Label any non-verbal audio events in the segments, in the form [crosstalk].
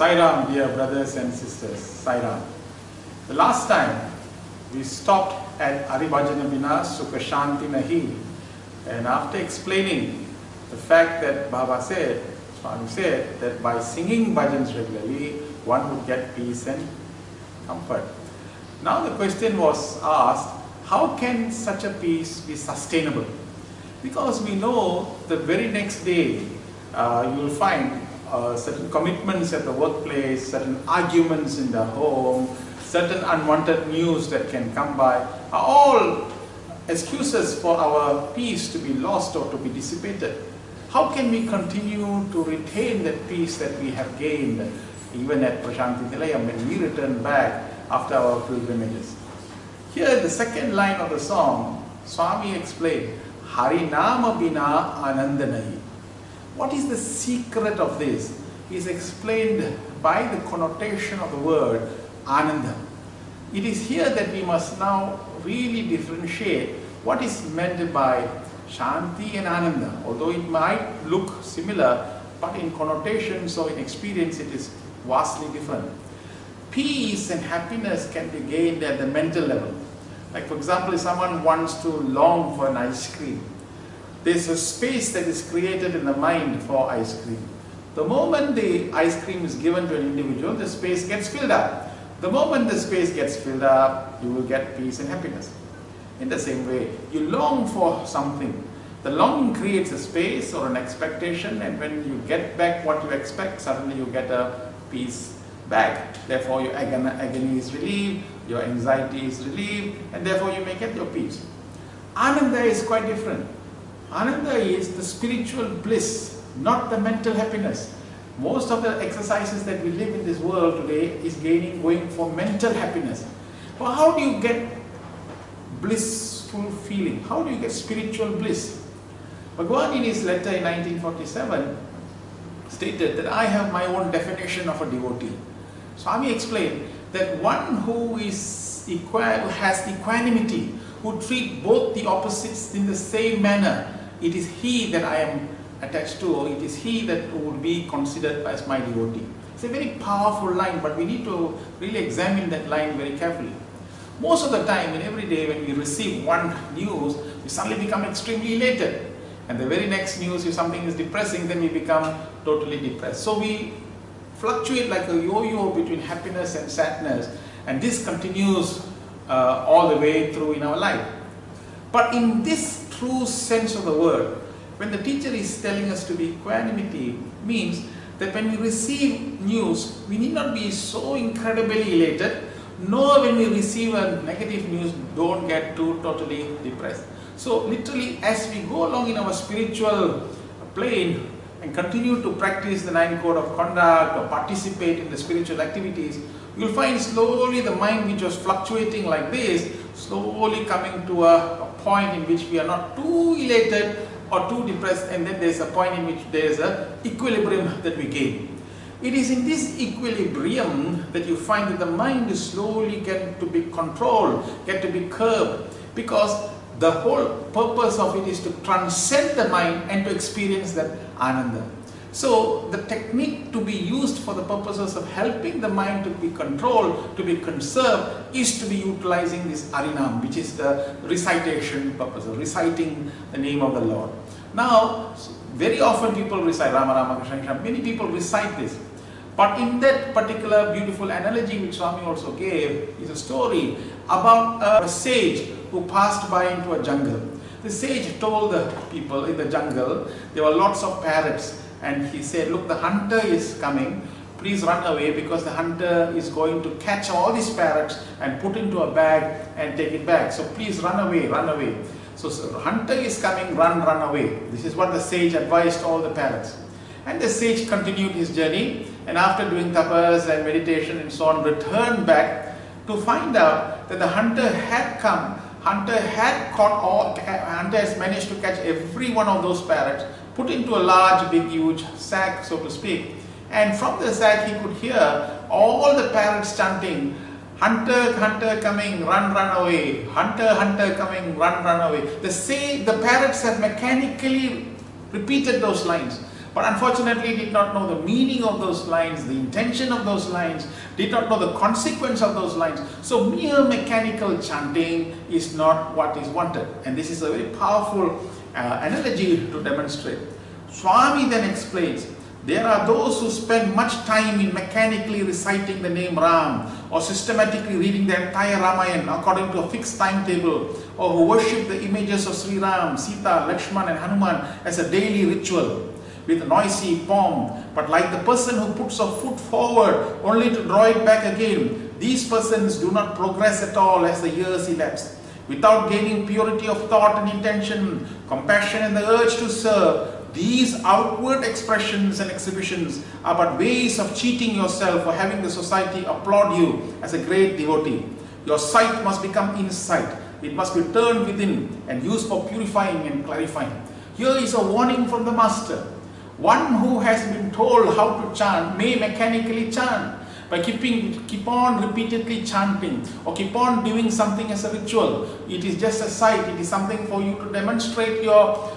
Sairam, dear brothers and sisters, Sairam. The last time we stopped at Aribhajanabina Sukashanti Nahi and after explaining the fact that Baba said, Swami said that by singing bhajans regularly one would get peace and comfort. Now the question was asked, how can such a peace be sustainable? Because we know the very next day uh, you will find uh, certain commitments at the workplace, certain arguments in the home, certain unwanted news that can come by, are all excuses for our peace to be lost or to be dissipated. How can we continue to retain that peace that we have gained even at Prashanti Nilayam when we return back after our pilgrimages? Here the second line of the song, Swami explained, Harinama Bina Anandanayi. What is the secret of this? Is explained by the connotation of the word Ananda. It is here that we must now really differentiate what is meant by Shanti and Ananda. Although it might look similar, but in connotations or in experience it is vastly different. Peace and happiness can be gained at the mental level. Like for example, if someone wants to long for an ice cream, there's a space that is created in the mind for ice cream. The moment the ice cream is given to an individual, the space gets filled up. The moment the space gets filled up, you will get peace and happiness. In the same way, you long for something. The longing creates a space or an expectation and when you get back what you expect, suddenly you get a peace back. Therefore your agony is relieved, your anxiety is relieved and therefore you may get your peace. Ananda is quite different. Ananda is the spiritual bliss, not the mental happiness. Most of the exercises that we live in this world today is gaining, going for mental happiness. But how do you get blissful feeling? How do you get spiritual bliss? Bhagwan in his letter in 1947 stated that I have my own definition of a devotee. Swami explained that one who is has equanimity, who treat both the opposites in the same manner, it is he that I am attached to, or it is he that would be considered as my devotee. It's a very powerful line, but we need to really examine that line very carefully. Most of the time, and every day when we receive one news, we suddenly become extremely elated. And the very next news, if something is depressing, then we become totally depressed. So we fluctuate like a yo-yo between happiness and sadness, and this continues uh, all the way through in our life. But in this true sense of the word, when the teacher is telling us to be equanimity, means that when we receive news, we need not be so incredibly elated, nor when we receive a negative news, don't get too totally depressed. So literally as we go along in our spiritual plane and continue to practice the nine code of conduct or participate in the spiritual activities, you'll find slowly the mind which was fluctuating like this, slowly coming to a, a point in which we are not too elated or too depressed and then there's a point in which there is a equilibrium that we gain. It is in this equilibrium that you find that the mind is slowly get to be controlled, get to be curbed because the whole purpose of it is to transcend the mind and to experience that ananda. So the technique to be used for the purposes of helping the mind to be controlled, to be conserved, is to be utilizing this arinam, which is the recitation purpose, of reciting the name of the Lord. Now, very often people recite Rama Rama Krishna Krishna, many people recite this. But in that particular beautiful analogy which Swami also gave is a story about a sage who passed by into a jungle. The sage told the people in the jungle, there were lots of parrots and he said, look, the hunter is coming. Please run away because the hunter is going to catch all these parrots and put into a bag and take it back. So please run away, run away. So, so hunter is coming, run, run away. This is what the sage advised all the parrots. And the sage continued his journey and after doing tapas and meditation and so on, returned back to find out that the hunter had come, hunter had caught all, hunter has managed to catch every one of those parrots put into a large, big, huge sack, so to speak. And from the sack, he could hear all the parrots chanting, Hunter, hunter coming, run, run away. Hunter, hunter coming, run, run away. The say the parrots have mechanically repeated those lines. but unfortunately did not know the meaning of those lines, the intention of those lines, did not know the consequence of those lines. So mere mechanical chanting is not what is wanted. And this is a very powerful uh, analogy to demonstrate. Swami then explains, there are those who spend much time in mechanically reciting the name Ram or systematically reading the entire Ramayana according to a fixed timetable or who worship the images of Sri Ram, Sita, Lakshman and Hanuman as a daily ritual with noisy pomp. But like the person who puts a foot forward only to draw it back again, these persons do not progress at all as the years elapse. Without gaining purity of thought and intention, compassion and the urge to serve, these outward expressions and exhibitions are but ways of cheating yourself or having the society applaud you as a great devotee. Your sight must become insight. It must be turned within and used for purifying and clarifying. Here is a warning from the Master. One who has been told how to chant may mechanically chant by keeping keep on repeatedly chanting or keep on doing something as a ritual it is just a sight it is something for you to demonstrate your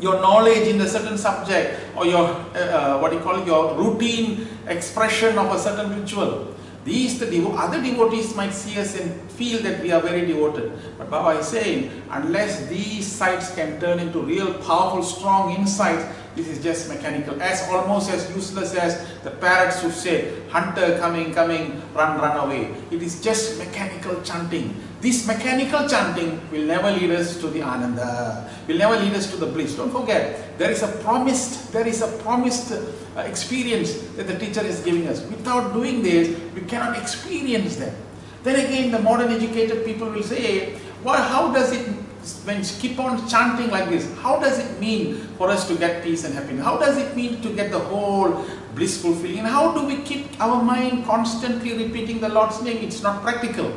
your knowledge in a certain subject or your uh, uh, what you call your routine expression of a certain ritual. These the devo other devotees might see us and feel that we are very devoted. But Baba is saying, unless these sights can turn into real powerful, strong insights, this is just mechanical, as almost as useless as the parrots who say, hunter coming, coming, run, run away. It is just mechanical chanting. This mechanical chanting will never lead us to the ananda, will never lead us to the bliss. Don't forget, there is a promised, there is a promised uh, experience that the teacher is giving us. Without doing this, we cannot experience that. Then again, the modern educated people will say, well, how does it when keep on chanting like this, how does it mean for us to get peace and happiness? How does it mean to get the whole blissful feeling? And how do we keep our mind constantly repeating the Lord's name? It's not practical.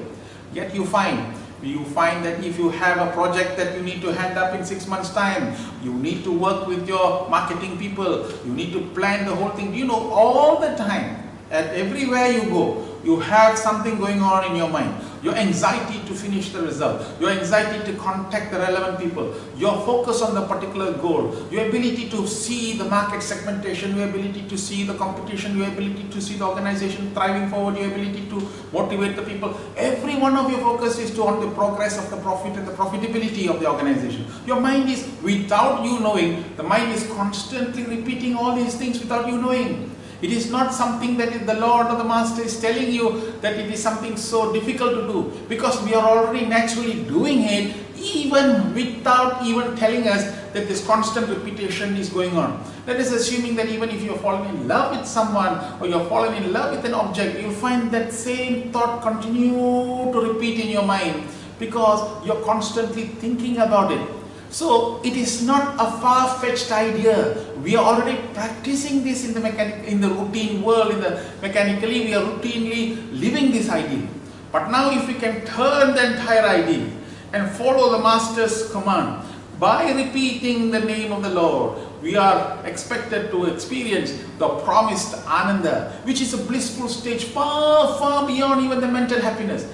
Yet you find, you find that if you have a project that you need to hand up in six months time, you need to work with your marketing people, you need to plan the whole thing. You know, all the time, at everywhere you go, you have something going on in your mind. Your anxiety to finish the result, your anxiety to contact the relevant people, your focus on the particular goal, your ability to see the market segmentation, your ability to see the competition, your ability to see the organization thriving forward, your ability to motivate the people. Every one of your focus is to on the progress of the profit and the profitability of the organization. Your mind is, without you knowing, the mind is constantly repeating all these things without you knowing. It is not something that the Lord or the Master is telling you that it is something so difficult to do because we are already naturally doing it even without even telling us that this constant repetition is going on. That is assuming that even if you're falling in love with someone or you're falling in love with an object, you'll find that same thought continue to repeat in your mind because you're constantly thinking about it. So it is not a far-fetched idea. We are already practicing this in the mechanic, in the routine world, in the mechanically, we are routinely living this ideal. But now if we can turn the entire ideal and follow the Master's command, by repeating the name of the Lord, we are expected to experience the promised Ananda, which is a blissful stage far, far beyond even the mental happiness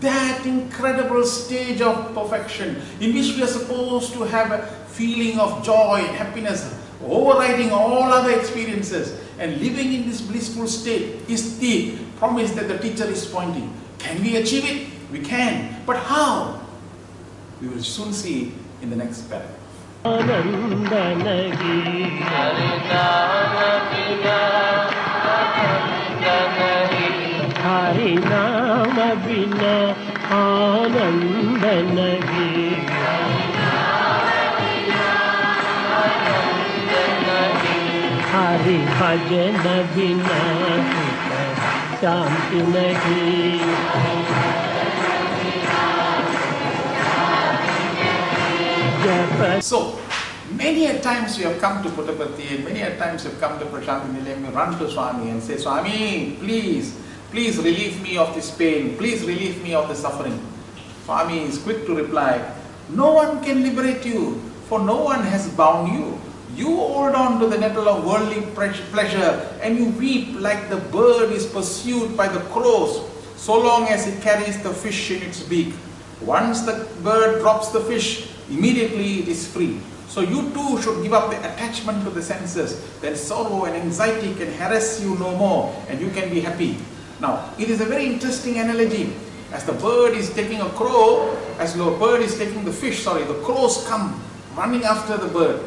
that incredible stage of perfection in which we are supposed to have a feeling of joy and happiness overriding all other experiences and living in this blissful state is the promise that the teacher is pointing. Can we achieve it? We can. But how? We will soon see in the next paragraph. Hari बिना आनंद नहीं हरि भजन बिना शांति नहीं जप So, many a times we have come to Puttaparthi and many a times we have come to Prashanti Nilayam, we run to Swami and say, Swami, please, please relieve me of this pain, please relieve me of the suffering. Swami is quick to reply, no one can liberate you, for no one has bound you. You hold on to the nettle of worldly pleasure and you weep like the bird is pursued by the crows so long as it carries the fish in its beak. Once the bird drops the fish, immediately it is free. So you too should give up the attachment to the senses. Then sorrow and anxiety can harass you no more and you can be happy. Now, it is a very interesting analogy. As the bird is taking a crow, as the bird is taking the fish, sorry, the crows come running after the bird.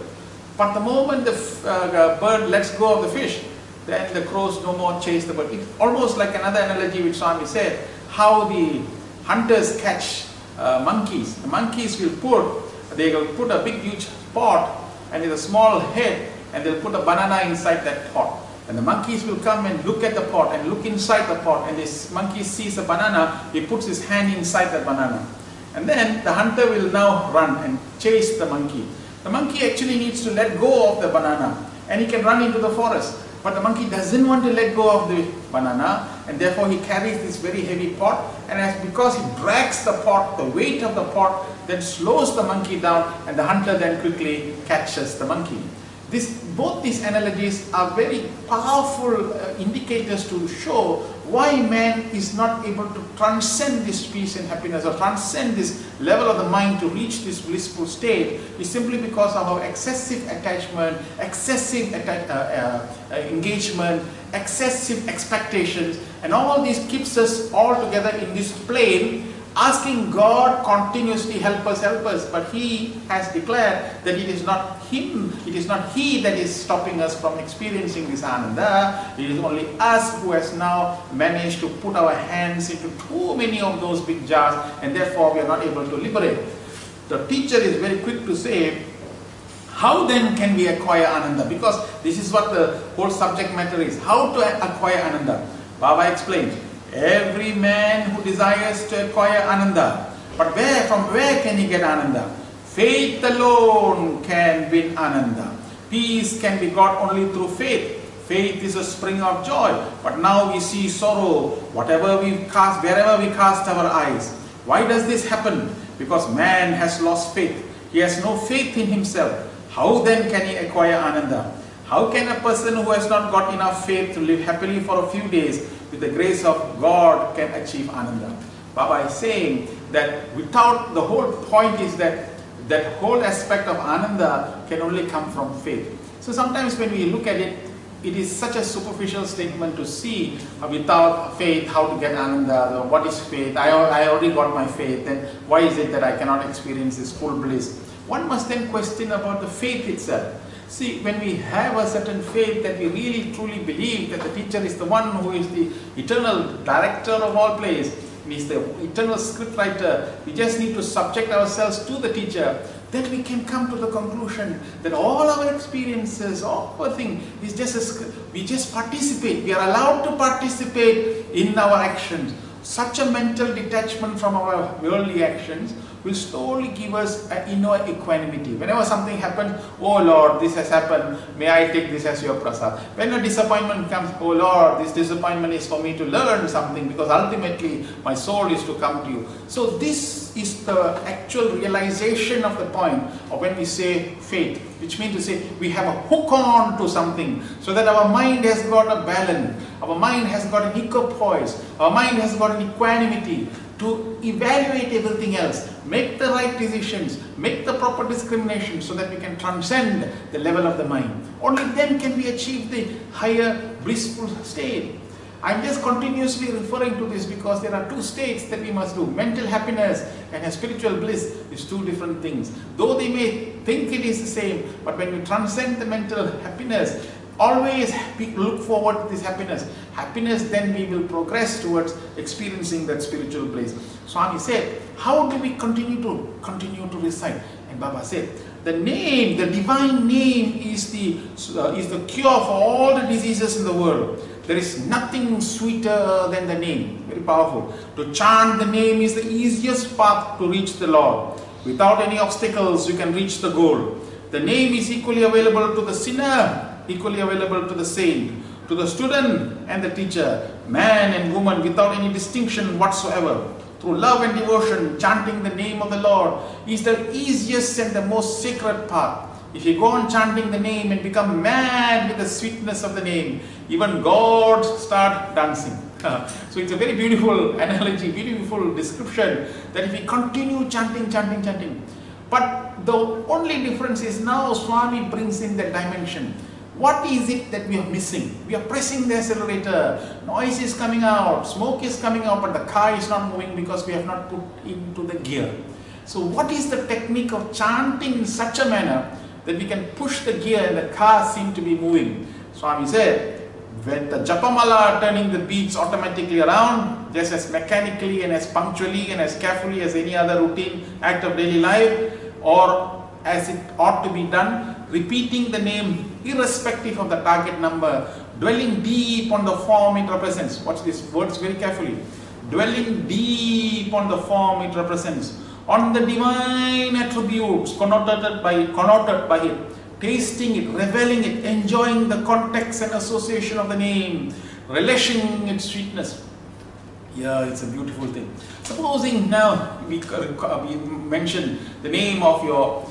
But the moment the uh, bird lets go of the fish, then the crows no more chase the bird. It's almost like another analogy which Swami said, how the hunters catch uh, monkeys. The monkeys will put, they will put a big huge pot and with a small head and they'll put a banana inside that pot. And the monkeys will come and look at the pot and look inside the pot and this monkey sees a banana, he puts his hand inside the banana. And then the hunter will now run and chase the monkey. The monkey actually needs to let go of the banana and he can run into the forest. But the monkey doesn't want to let go of the banana and therefore he carries this very heavy pot and as because he drags the pot, the weight of the pot then slows the monkey down and the hunter then quickly catches the monkey. This, both these analogies are very powerful uh, indicators to show why man is not able to transcend this peace and happiness or transcend this level of the mind to reach this blissful state. Is simply because of our excessive attachment, excessive atta- uh, uh, uh, engagement, excessive expectations, and all this keeps us all together in this plane asking God continuously help us, help us. But He has declared that it is not Him, it is not He that is stopping us from experiencing this Ananda. It is only us who has now managed to put our hands into too many of those big jars and therefore we are not able to liberate. The teacher is very quick to say, how then can we acquire Ananda? Because this is what the whole subject matter is. How to acquire Ananda? Baba explained. Every man who desires to acquire Ananda, but where, from where can he get Ananda? Faith alone can win Ananda. Peace can be got only through faith. Faith is a spring of joy, but now we see sorrow, whatever we cast, wherever we cast our eyes. Why does this happen? Because man has lost faith. He has no faith in himself. How then can he acquire Ananda? How can a person who has not got enough faith to live happily for a few days with the grace of God can achieve Ananda? Baba is saying that without the whole point is that that whole aspect of Ananda can only come from faith. So sometimes when we look at it, it is such a superficial statement to see uh, without faith how to get Ananda. What is faith? I, I already got my faith, then why is it that I cannot experience this full bliss? One must then question about the faith itself. See, when we have a certain faith that we really truly believe that the teacher is the one who is the eternal director of all plays, he is the eternal scriptwriter, we just need to subject ourselves to the teacher, then we can come to the conclusion that all our experiences, all our thing is just a, we just participate. We are allowed to participate in our actions. Such a mental detachment from our worldly actions will slowly give us an inner equanimity. Whenever something happens, oh Lord, this has happened, may I take this as your prasad. When a disappointment comes, oh Lord, this disappointment is for me to learn something because ultimately my soul is to come to you. So this is the actual realization of the point of when we say faith, which means to say we have a hook on to something so that our mind has got a balance, our mind has got an equipoise, our mind has got an equanimity to evaluate everything else, make the right decisions, make the proper discrimination so that we can transcend the level of the mind. Only then can we achieve the higher blissful state. I'm just continuously referring to this because there are two states that we must do. Mental happiness and a spiritual bliss is two different things. Though they may think it is the same, but when you transcend the mental happiness, always look forward to this happiness. Happiness, then we will progress towards experiencing that spiritual bliss. Swami said, how do we continue to continue to recite? And Baba said, the name, the divine name is the, uh, is the cure for all the diseases in the world. There is nothing sweeter than the name. Very powerful. To chant the name is the easiest path to reach the Lord. Without any obstacles, you can reach the goal. The name is equally available to the sinner, equally available to the saint, to the student and the teacher, man and woman without any distinction whatsoever. Through love and devotion, chanting the name of the Lord is the easiest and the most sacred path. If you go on chanting the name and become mad with the sweetness of the name, even gods start dancing. [laughs] so it's a very beautiful analogy, beautiful description that if we continue chanting, chanting, chanting, But the only difference is now Swami brings in the dimension. What is it that we are missing? We are pressing the accelerator, noise is coming out, smoke is coming out, but the car is not moving because we have not put into the gear. So, what is the technique of chanting in such a manner that we can push the gear and the car seem to be moving? Swami said, when the Japamala are turning the beats automatically around, just as mechanically and as punctually and as carefully as any other routine act of daily life, or as it ought to be done, repeating the name irrespective of the target number, dwelling deep on the form it represents. Watch these words very carefully. Dwelling deep on the form it represents, on the divine attributes connoted by, connoted by it, tasting it, reveling it, enjoying the context and association of the name, relishing its sweetness. Yeah, it's a beautiful thing. Supposing now we, uh, we mention the name of your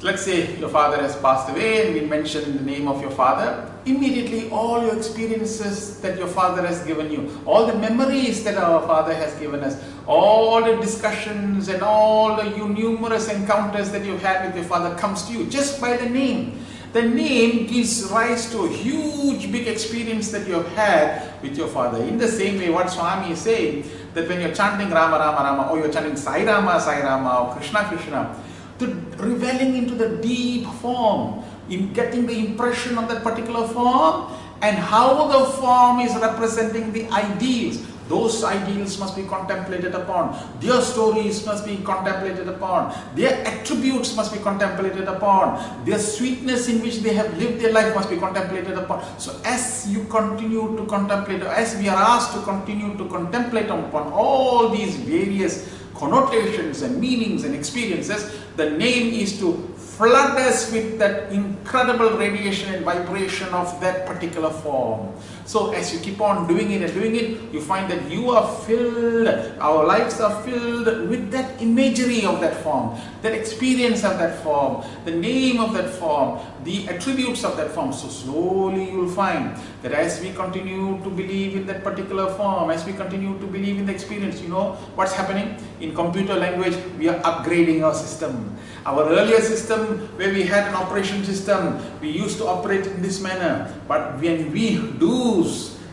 let's say your father has passed away and we mention the name of your father, immediately all your experiences that your father has given you, all the memories that our father has given us, all the discussions and all the numerous encounters that you've had with your father comes to you just by the name. The name gives rise to a huge big experience that you have had with your father. In the same way, what Swami is saying, that when you're chanting Rama Rama Rama or you're chanting Sai Rama Sai Rama or Krishna Krishna, to reveling into the deep form, in getting the impression of that particular form and how the form is representing the ideals. Those ideals must be contemplated upon. Their stories must be contemplated upon. Their attributes must be contemplated upon. Their sweetness in which they have lived their life must be contemplated upon. So as you continue to contemplate, as we are asked to continue to contemplate upon all these various connotations and meanings and experiences, the name is to flood us with that incredible radiation and vibration of that particular form. So as you keep on doing it and doing it, you find that you are filled, our lives are filled with that imagery of that form, that experience of that form, the name of that form, the attributes of that form. So slowly you will find that as we continue to believe in that particular form, as we continue to believe in the experience, you know what's happening? In computer language, we are upgrading our system. Our earlier system where we had an operation system, we used to operate in this manner. But when we do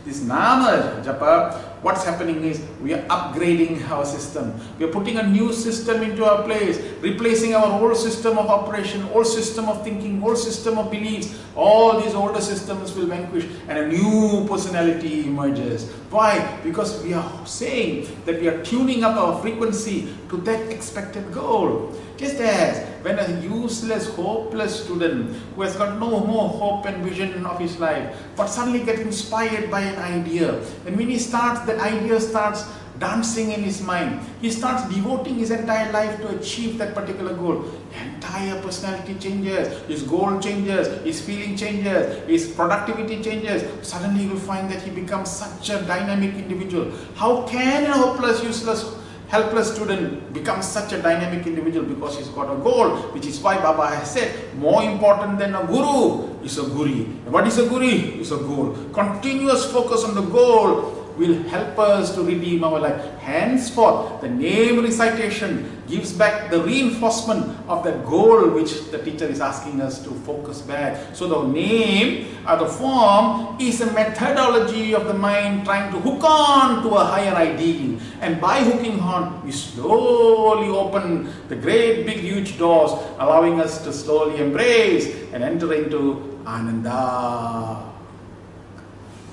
this Nama Japa, what's happening is we are upgrading our system. We are putting a new system into our place, replacing our old system of operation, old system of thinking, old system of beliefs. All these older systems will vanquish and a new personality emerges. Why? Because we are saying that we are tuning up our frequency to that expected goal. Just as when a useless, hopeless student who has got no more hope and vision of his life, but suddenly gets inspired by an idea, and when he starts, that idea starts dancing in his mind. He starts devoting his entire life to achieve that particular goal. Entire personality changes, his goal changes, his feeling changes, his productivity changes. Suddenly you will find that he becomes such a dynamic individual. How can a hopeless, useless helpless student becomes such a dynamic individual because he's got a goal, which is why Baba has said, more important than a guru is a guri. What is a guri? Is a goal. Continuous focus on the goal will help us to redeem our life. Henceforth, the name recitation gives back the reinforcement of the goal which the teacher is asking us to focus back. So the name or the form is a methodology of the mind trying to hook on to a higher ideal. And by hooking on, we slowly open the great big huge doors, allowing us to slowly embrace and enter into Ananda.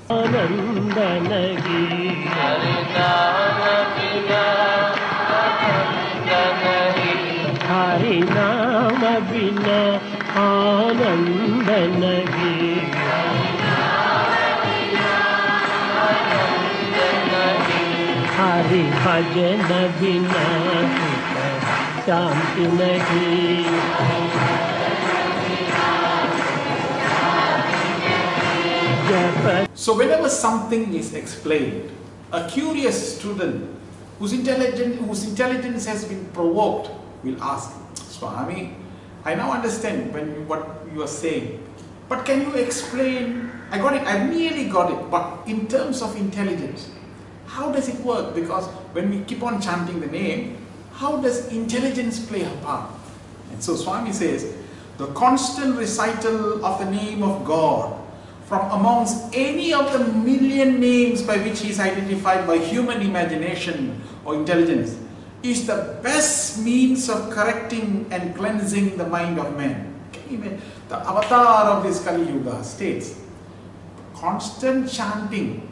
Ananda Hari नाम बिना आनंद नहीं हरि भजन बिना सुख शांति नहीं जप So whenever something is explained, a curious student whose intelligence, whose intelligence has been provoked will ask, Swami, I now understand when what you are saying, but can you explain? I got it, I nearly got it, but in terms of intelligence, how does it work? Because when we keep on chanting the name, how does intelligence play a part? And so Swami says, the constant recital of the name of God from amongst any of the million names by which he is identified by human imagination or intelligence is the best means of correcting and cleansing the mind of man. The avatar of this Kali Yuga states, constant chanting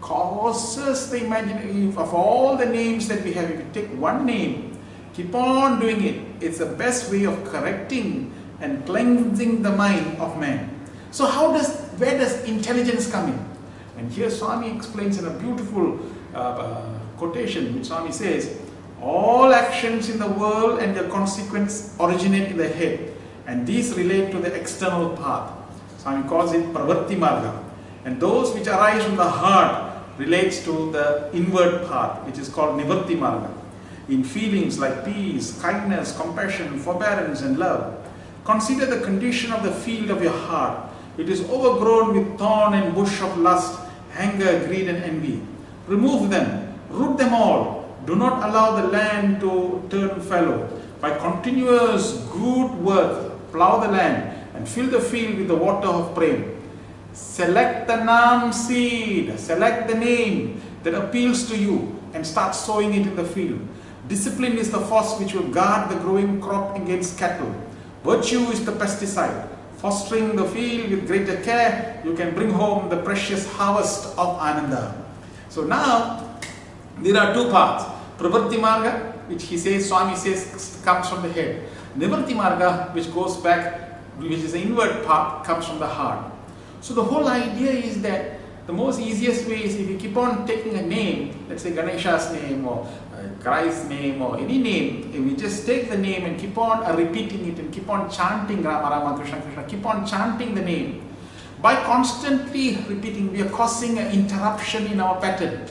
causes the imagination of all the names that we have. If you take one name, keep on doing it. It's the best way of correcting and cleansing the mind of man. So how does, where does intelligence come in? And here Swami explains in a beautiful uh, uh, quotation which Swami says, all actions in the world and their consequence originate in the head and these relate to the external path. Swami calls it Pravritti Marga. And those which arise from the heart relates to the inward path which is called Nivritti Marga. In feelings like peace, kindness, compassion, forbearance and love. Consider the condition of the field of your heart. It is overgrown with thorn and bush of lust, anger, greed and envy. Remove them, root them all. Do not allow the land to turn fallow. By continuous good work, plow the land and fill the field with the water of prayer. Select the Nam seed, select the name that appeals to you and start sowing it in the field. Discipline is the force which will guard the growing crop against cattle. Virtue is the pesticide. Fostering the field with greater care, you can bring home the precious harvest of Ananda. So now, there are two paths. Pravritti Marga, which he says, Swami says, comes from the head. Nivritti Marga, which goes back, which is the inward path, comes from the heart. So the whole idea is that the most easiest way is if you keep on taking a name, let's say Ganesha's name or uh, Christ's name or any name, if we just take the name and keep on repeating it and keep on chanting Rama Rama Krishna Krishna, keep on chanting the name. By constantly repeating, we are causing an interruption in our pattern.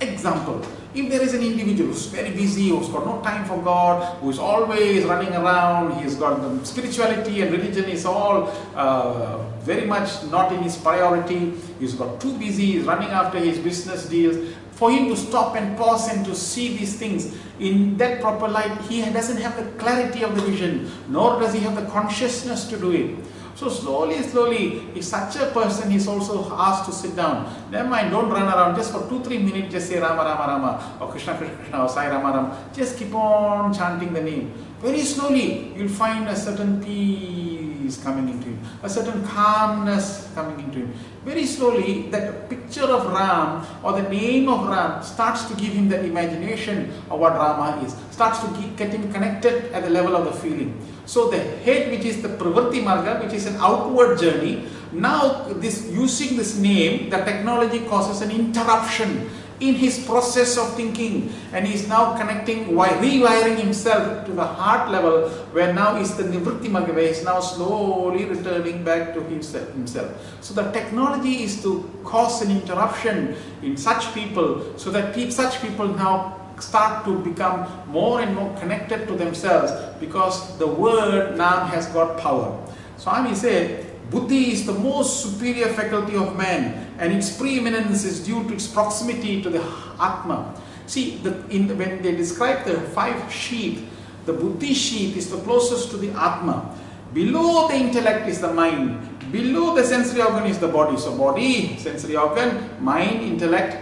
Example, if there is an individual who's very busy, who's got no time for God, who is always running around, he's got the spirituality and religion is all uh, very much not in his priority, he's got too busy, he's running after his business deals, for him to stop and pause and to see these things in that proper light, he doesn't have the clarity of the vision, nor does he have the consciousness to do it. So slowly, slowly, if such a person is also asked to sit down, never mind, don't run around, just for two, three minutes, just say Rama, Rama, Rama, or Krishna, Krishna, Krishna, or Sai Rama, Rama. Just keep on chanting the name. Very slowly, you'll find a certain peace coming into him, a certain calmness coming into him. Very slowly, that picture of Ram or the name of Ram starts to give him the imagination of what Rama is, starts to get him connected at the level of the feeling. So the head which is the Pravritti Marga, which is an outward journey, now this using this name, the technology causes an interruption in his process of thinking and he is now connecting, rewiring himself to the heart level where now is the Nivritti Marga, where he is now slowly returning back to himself, himself. So the technology is to cause an interruption in such people so that such people now start to become more and more connected to themselves because the word Nam has got power. Swami said, Buddhi is the most superior faculty of man and its preeminence is due to its proximity to the Atma. See, the, the, when they describe the five sheath, the Buddhi sheath is the closest to the Atma. Below the intellect is the mind. Below the sensory organ is the body. So body, sensory organ, mind, intellect,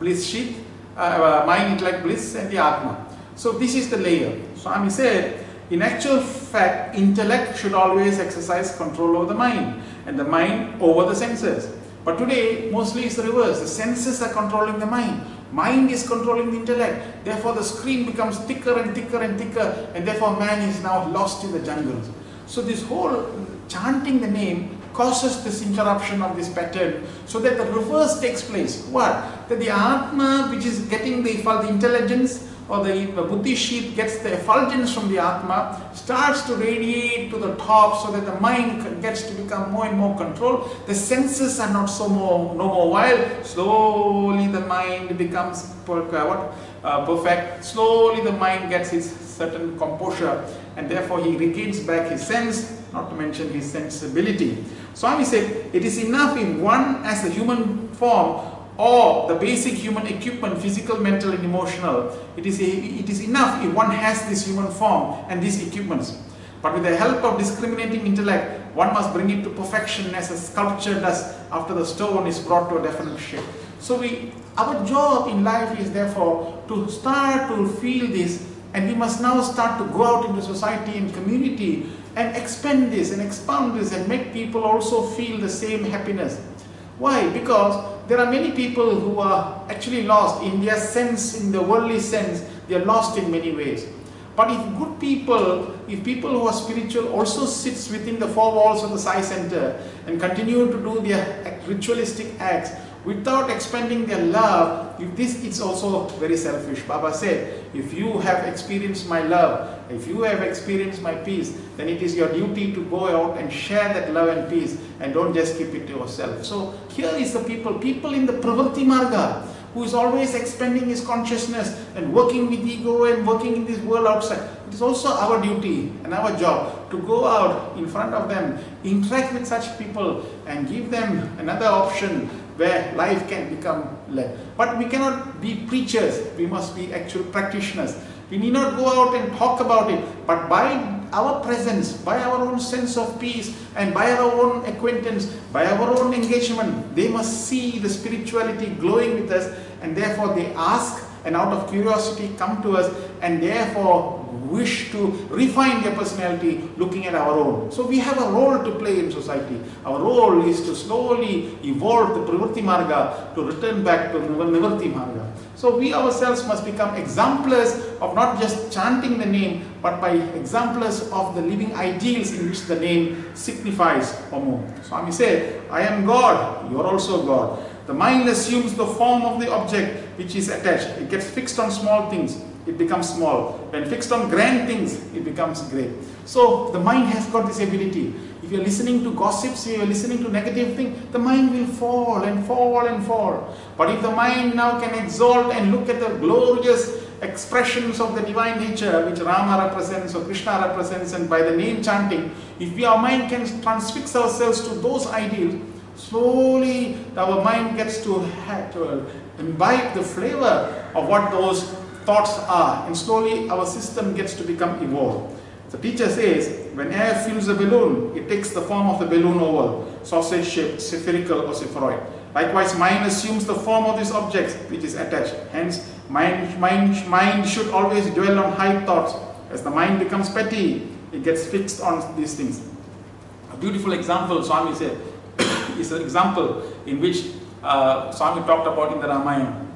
bliss sheath, uh, mind, intellect, bliss and the Atma. So this is the layer. Swami said, in actual fact, intellect should always exercise control over the mind and the mind over the senses. But today, mostly it's the reverse. The senses are controlling the mind. Mind is controlling the intellect. Therefore, the screen becomes thicker and thicker and thicker and therefore man is now lost in the jungles. So this whole chanting the name causes this interruption of this pattern so that the reverse takes place. What? That the Atma which is getting the, the intelligence or the, Buddhi sheath gets the effulgence from the Atma, starts to radiate to the top so that the mind gets to become more and more controlled. The senses are not so more, no more wild. Slowly the mind becomes uh, what, uh, perfect. Slowly the mind gets its certain composure and therefore he regains back his sense, not to mention his sensibility. Swami said, it is enough if one as a human form or the basic human equipment, physical, mental and emotional, it is, a, it is enough if one has this human form and these equipments. But with the help of discriminating intellect, one must bring it to perfection as a sculpture does after the stone is brought to a definite shape. So we, our job in life is therefore to start to feel this and we must now start to go out into society and community and expand this and expound this and make people also feel the same happiness. Why? Because there are many people who are actually lost in their sense, in the worldly sense, they are lost in many ways. But if good people, if people who are spiritual also sits within the four walls of the Sai Center and continue to do their ritualistic acts, without expending their love, if this is also very selfish. Baba said, if you have experienced my love, if you have experienced my peace, then it is your duty to go out and share that love and peace and don't just keep it to yourself. So here is the people, people in the Pravritti Marga, who is always expanding his consciousness and working with ego and working in this world outside. It is also our duty and our job to go out in front of them, interact with such people and give them another option where life can become led. But we cannot be preachers, we must be actual practitioners. We need not go out and talk about it, but by our presence, by our own sense of peace, and by our own acquaintance, by our own engagement, they must see the spirituality glowing with us, and therefore they ask, and out of curiosity come to us, and therefore wish to refine their personality looking at our own. So we have a role to play in society. Our role is to slowly evolve the Pravritti Marga to return back to Nivritti Marga. So we ourselves must become exemplars of not just chanting the name, but by exemplars of the living ideals in which the name signifies or. Swami said, I am God, you are also God. The mind assumes the form of the object which is attached. It gets fixed on small things it becomes small. When fixed on grand things, it becomes great. So the mind has got this ability. If you're listening to gossips, if you're listening to negative things, the mind will fall and fall and fall. But if the mind now can exalt and look at the glorious expressions of the divine nature which Rama represents or Krishna represents and by the name chanting, if we, our mind can transfix ourselves to those ideals, slowly our mind gets to, to imbibe the flavor of what those thoughts are and slowly our system gets to become evolved. The teacher says, when air fills a balloon, it takes the form of the balloon oval, sausage shaped, spherical or spheroid. Likewise, mind assumes the form of this object which is attached. Hence, mind, mind, mind should always dwell on high thoughts. As the mind becomes petty, it gets fixed on these things. A beautiful example, Swami said, [coughs] is an example in which uh, Swami talked about in the Ramayana.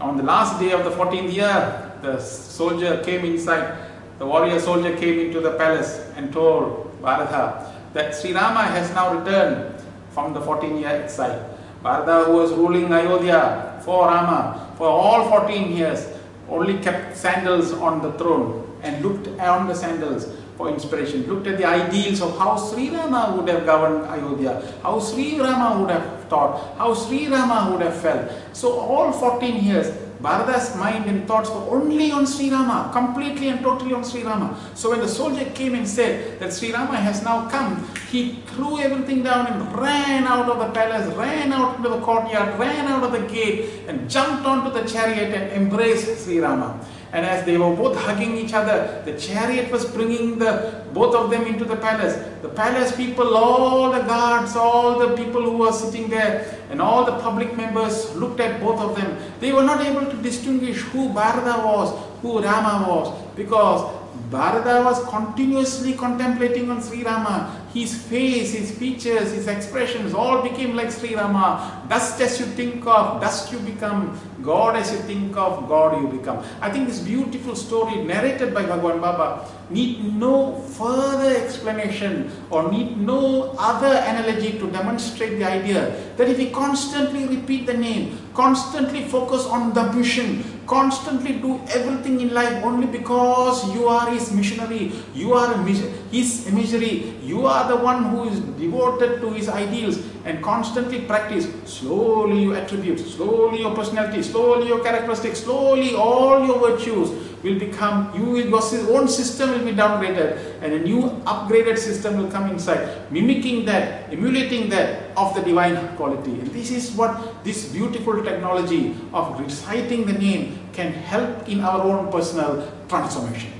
On the last day of the 14th year, the soldier came inside, the warrior soldier came into the palace and told Bharata that Sri Rama has now returned from the 14 year exile. Bharata who was ruling Ayodhya for Rama for all 14 years only kept sandals on the throne and looked on the sandals for inspiration, looked at the ideals of how Sri Rama would have governed Ayodhya, how Sri Rama would have thought, how Sri Rama would have felt. So all 14 years, Bharata's mind and thoughts were only on Sri Rama, completely and totally on Sri Rama. So when the soldier came and said that Sri Rama has now come, he threw everything down and ran out of the palace, ran out into the courtyard, ran out of the gate and jumped onto the chariot and embraced Sri Rama. And as they were both hugging each other, the chariot was bringing the both of them into the palace. The palace people, all the guards, all the people who were sitting there, and all the public members looked at both of them. They were not able to distinguish who Bharata was, who Rama was, because Bharata was continuously contemplating on Sri Rama. His face, his features, his expressions all became like Sri Rama. Dust as you think of, dust you become. God as you think of, God you become. I think this beautiful story narrated by Bhagwan Baba need no further explanation or need no other analogy to demonstrate the idea that if we constantly repeat the name, constantly focus on the mission, constantly do everything in life only because you are his missionary, you are his imagery, you are the one who is devoted to his ideals and constantly practice, slowly you attribute, slowly your personality, slowly your characteristics, slowly all your virtues will become, you will, your own system will be downgraded and a new upgraded system will come inside, mimicking that, emulating that of the divine quality. And this is what this beautiful technology of reciting the name can help in our own personal transformation.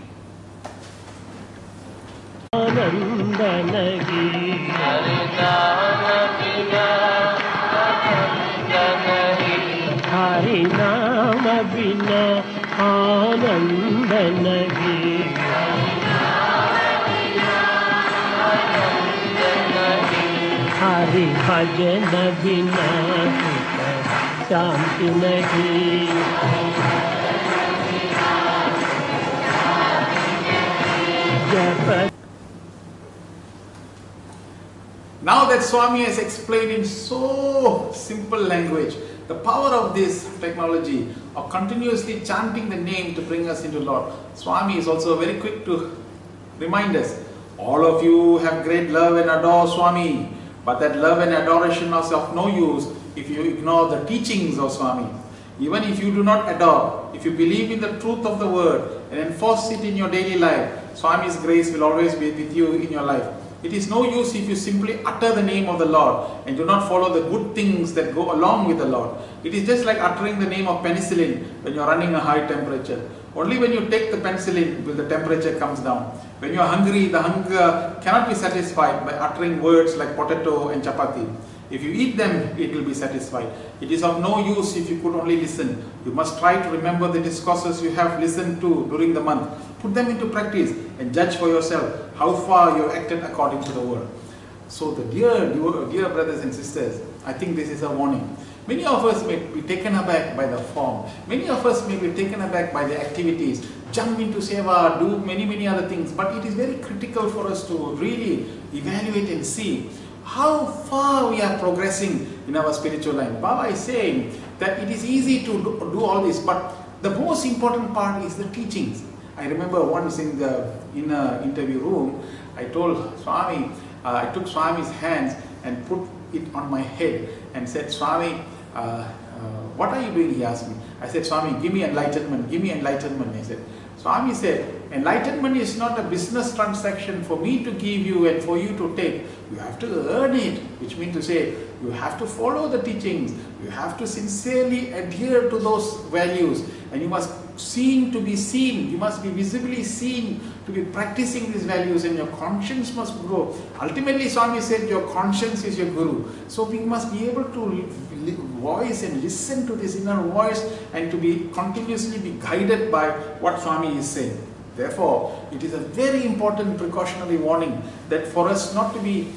बिना हरि भजन बिना सुख शांति नहीं जप Now that Swami has explained in so simple language the power of this technology of continuously chanting the name to bring us into Lord, Swami is also very quick to remind us all of you have great love and adore Swami, but that love and adoration is of no use if you ignore the teachings of Swami. Even if you do not adore, if you believe in the truth of the word and enforce it in your daily life, Swami's grace will always be with you in your life. It is no use if you simply utter the name of the Lord and do not follow the good things that go along with the Lord. It is just like uttering the name of penicillin when you are running a high temperature. Only when you take the penicillin will the temperature comes down. When you are hungry, the hunger cannot be satisfied by uttering words like potato and chapati. If you eat them, it will be satisfied. It is of no use if you could only listen. You must try to remember the discourses you have listened to during the month. Put them into practice and judge for yourself how far you have acted according to the word. So, the dear, dear, dear brothers and sisters, I think this is a warning. Many of us may be taken aback by the form. Many of us may be taken aback by the activities, jump into seva, do many, many other things. But it is very critical for us to really evaluate and see how far we are progressing in our spiritual life. Baba is saying that it is easy to do, all this, but the most important part is the teachings. I remember once in the in a interview room, I told Swami, uh, I took Swami's hands and put it on my head and said, Swami, Uh, uh, what are you doing? He asked me. I said, Swami, give me enlightenment, give me enlightenment. He said, Swami said, enlightenment is not a business transaction for me to give you and for you to take. You have to earn it, which means to say, you have to follow the teachings. You have to sincerely adhere to those values and you must seem to be seen. You must be visibly seen to be practicing these values and your conscience must grow. Ultimately, Swami said your conscience is your guru. So we must be able to voice and listen to this inner voice and to be continuously be guided by what Swami is saying. Therefore, it is a very important precautionary warning that for us not to be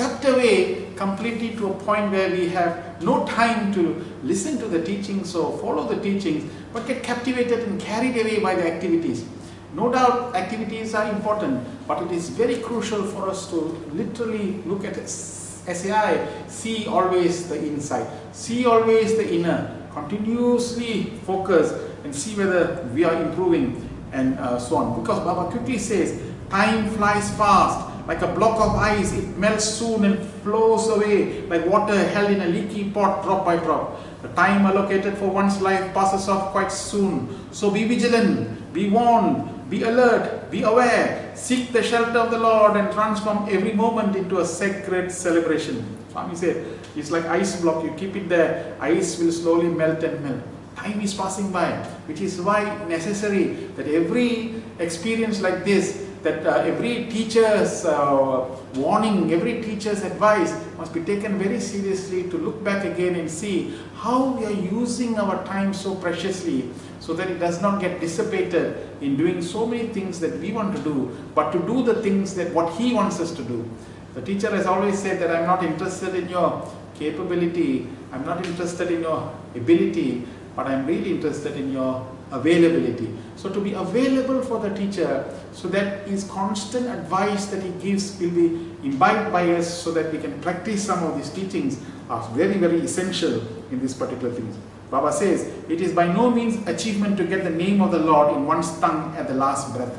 swept away completely to a point where we have no time to listen to the teachings or follow the teachings, but get captivated and carried away by the activities. No doubt activities are important, but it is very crucial for us to literally look at SAI, see always the inside, see always the inner, continuously focus and see whether we are improving and uh, so on. Because Baba quickly says, time flies fast. Like a block of ice, it melts soon and flows away like water held in a leaky pot drop by drop. The time allocated for one's life passes off quite soon. So be vigilant, be warned, be alert, be aware, seek the shelter of the Lord and transform every moment into a sacred celebration. Swami said, it's like ice block, you keep it there, ice will slowly melt and melt. Time is passing by, which is why necessary that every experience like this, that uh, every teacher's uh, warning, every teacher's advice must be taken very seriously to look back again and see how we are using our time so preciously so that it does not get dissipated in doing so many things that we want to do, but to do the things that what he wants us to do. The teacher has always said that I'm not interested in your capability, I'm not interested in your ability, but I'm really interested in your availability. So to be available for the teacher so that his constant advice that he gives will be imbibed by us so that we can practice some of these teachings are very, very essential in this particular things. Baba says, it is by no means achievement to get the name of the Lord in one's tongue at the last breath.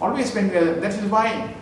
Always when we are, that is why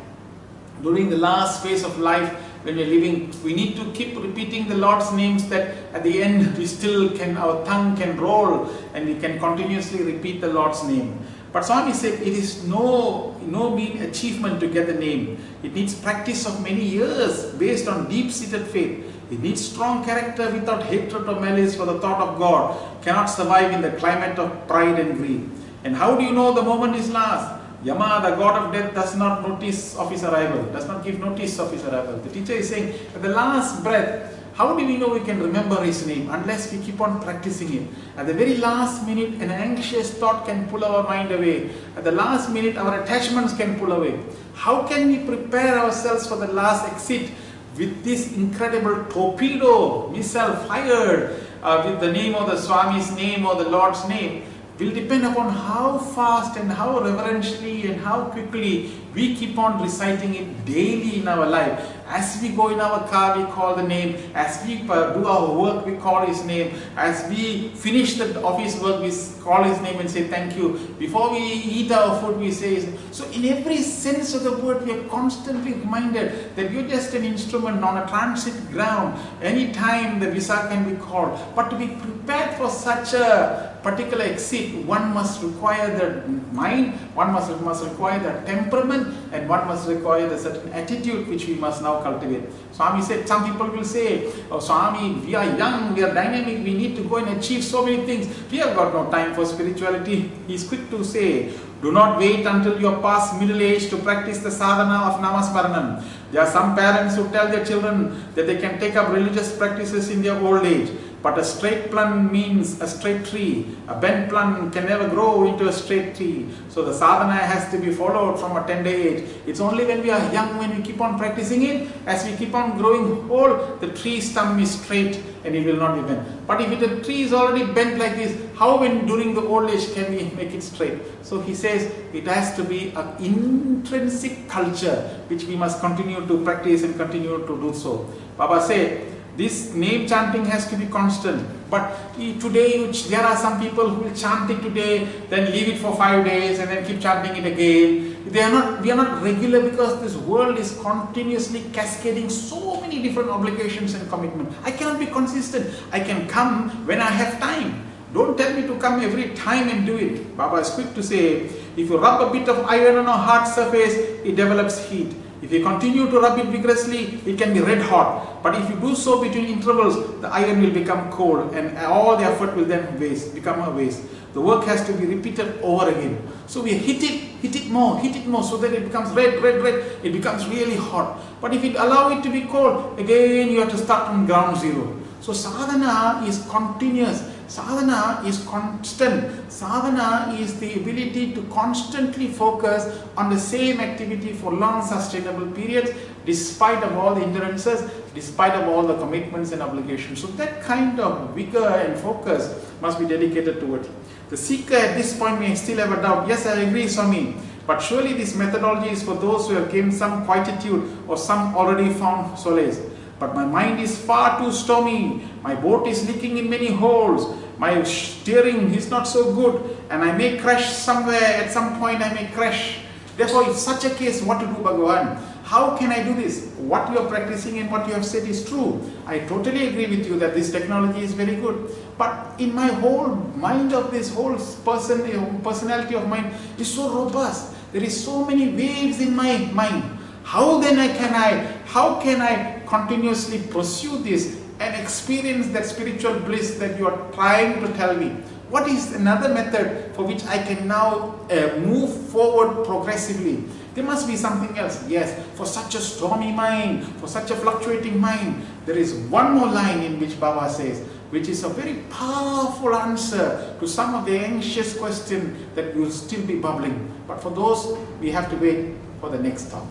during the last phase of life when we're living, we need to keep repeating the Lord's names that at the end we still can, our tongue can roll and we can continuously repeat the Lord's name. But Swami said it is no, no mean achievement to get the name. It needs practice of many years based on deep-seated faith. It needs strong character without hatred or malice for the thought of God cannot survive in the climate of pride and greed. And how do you know the moment is last? Yama, the god of death, does not notice of his arrival, does not give notice of his arrival. The teacher is saying, at the last breath, how do we know we can remember his name unless we keep on practicing it? At the very last minute, an anxious thought can pull our mind away. At the last minute, our attachments can pull away. How can we prepare ourselves for the last exit with this incredible torpedo missile fired uh, with the name of the Swami's name or the Lord's name? Will depend upon how fast and how reverentially and how quickly we keep on reciting it daily in our life. As we go in our car, we call the name. As we uh, do our work, we call his name. As we finish the office work, we call his name and say thank you. Before we eat our food, we say. So in every sense of the word, we are constantly reminded that you're just an instrument on a transit ground. Anytime the visa can be called. But to be prepared for such a particular exit, one must require the mind, one must, must require the temperament, and one must require the certain attitude which we must now cultivate. Swami said, some people will say, oh Swami, we are young, we are dynamic, we need to go and achieve so many things. We have got no time for spirituality. He is quick to say, do not wait until you are past middle age to practice the sadhana of namasmaranam. There are some parents who tell their children that they can take up religious practices in their old age. But a straight plum means a straight tree. A bent plum can never grow into a straight tree. So the sadhana has to be followed from a tender age. It's only when we are young, when we keep on practicing it, as we keep on growing old, the tree stem is straight and it will not be bent. But if the tree is already bent like this, how when during the old age can we make it straight? So he says it has to be an intrinsic culture which we must continue to practice and continue to do so. Baba said, this name chanting has to be constant. But today, there are some people who will chant it today, then leave it for five days, and then keep chanting it again. They are not, we are not regular because this world is continuously cascading so many different obligations and commitment. I cannot be consistent. I can come when I have time. Don't tell me to come every time and do it. Baba is quick to say, if you rub a bit of iron on a hard surface, it develops heat. If you continue to rub it vigorously, it can be red hot. But if you do so between intervals, the iron will become cold and all the effort will then waste, become a waste. The work has to be repeated over again. So we hit it, hit it more, hit it more so that it becomes red, red, red. It becomes really hot. But if you allow it to be cold, again you have to start from ground zero. So sadhana is continuous. Sadhana is constant. Sadhana is the ability to constantly focus on the same activity for long sustainable periods despite of all the hindrances, despite of all the commitments and obligations. So that kind of vigor and focus must be dedicated to it. The seeker at this point may still have a doubt. Yes, I agree, Swami. But surely this methodology is for those who have gained some quietude or some already found solace. But my mind is far too stormy. My boat is leaking in many holes. My steering is not so good. And I may crash somewhere. At some point I may crash. Therefore, in such a case, what to do, Bhagavan? How can I do this? What you are practicing and what you have said is true. I totally agree with you that this technology is very good. But in my whole mind of this whole person, personality of mine is so robust. There is so many waves in my mind. How then can I, how can I continuously pursue this and experience that spiritual bliss that you are trying to tell me? What is another method for which I can now uh, move forward progressively? There must be something else. Yes, for such a stormy mind, for such a fluctuating mind, there is one more line in which Baba says, which is a very powerful answer to some of the anxious questions that will still be bubbling. But for those, we have to wait for the next talk.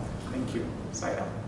Ram.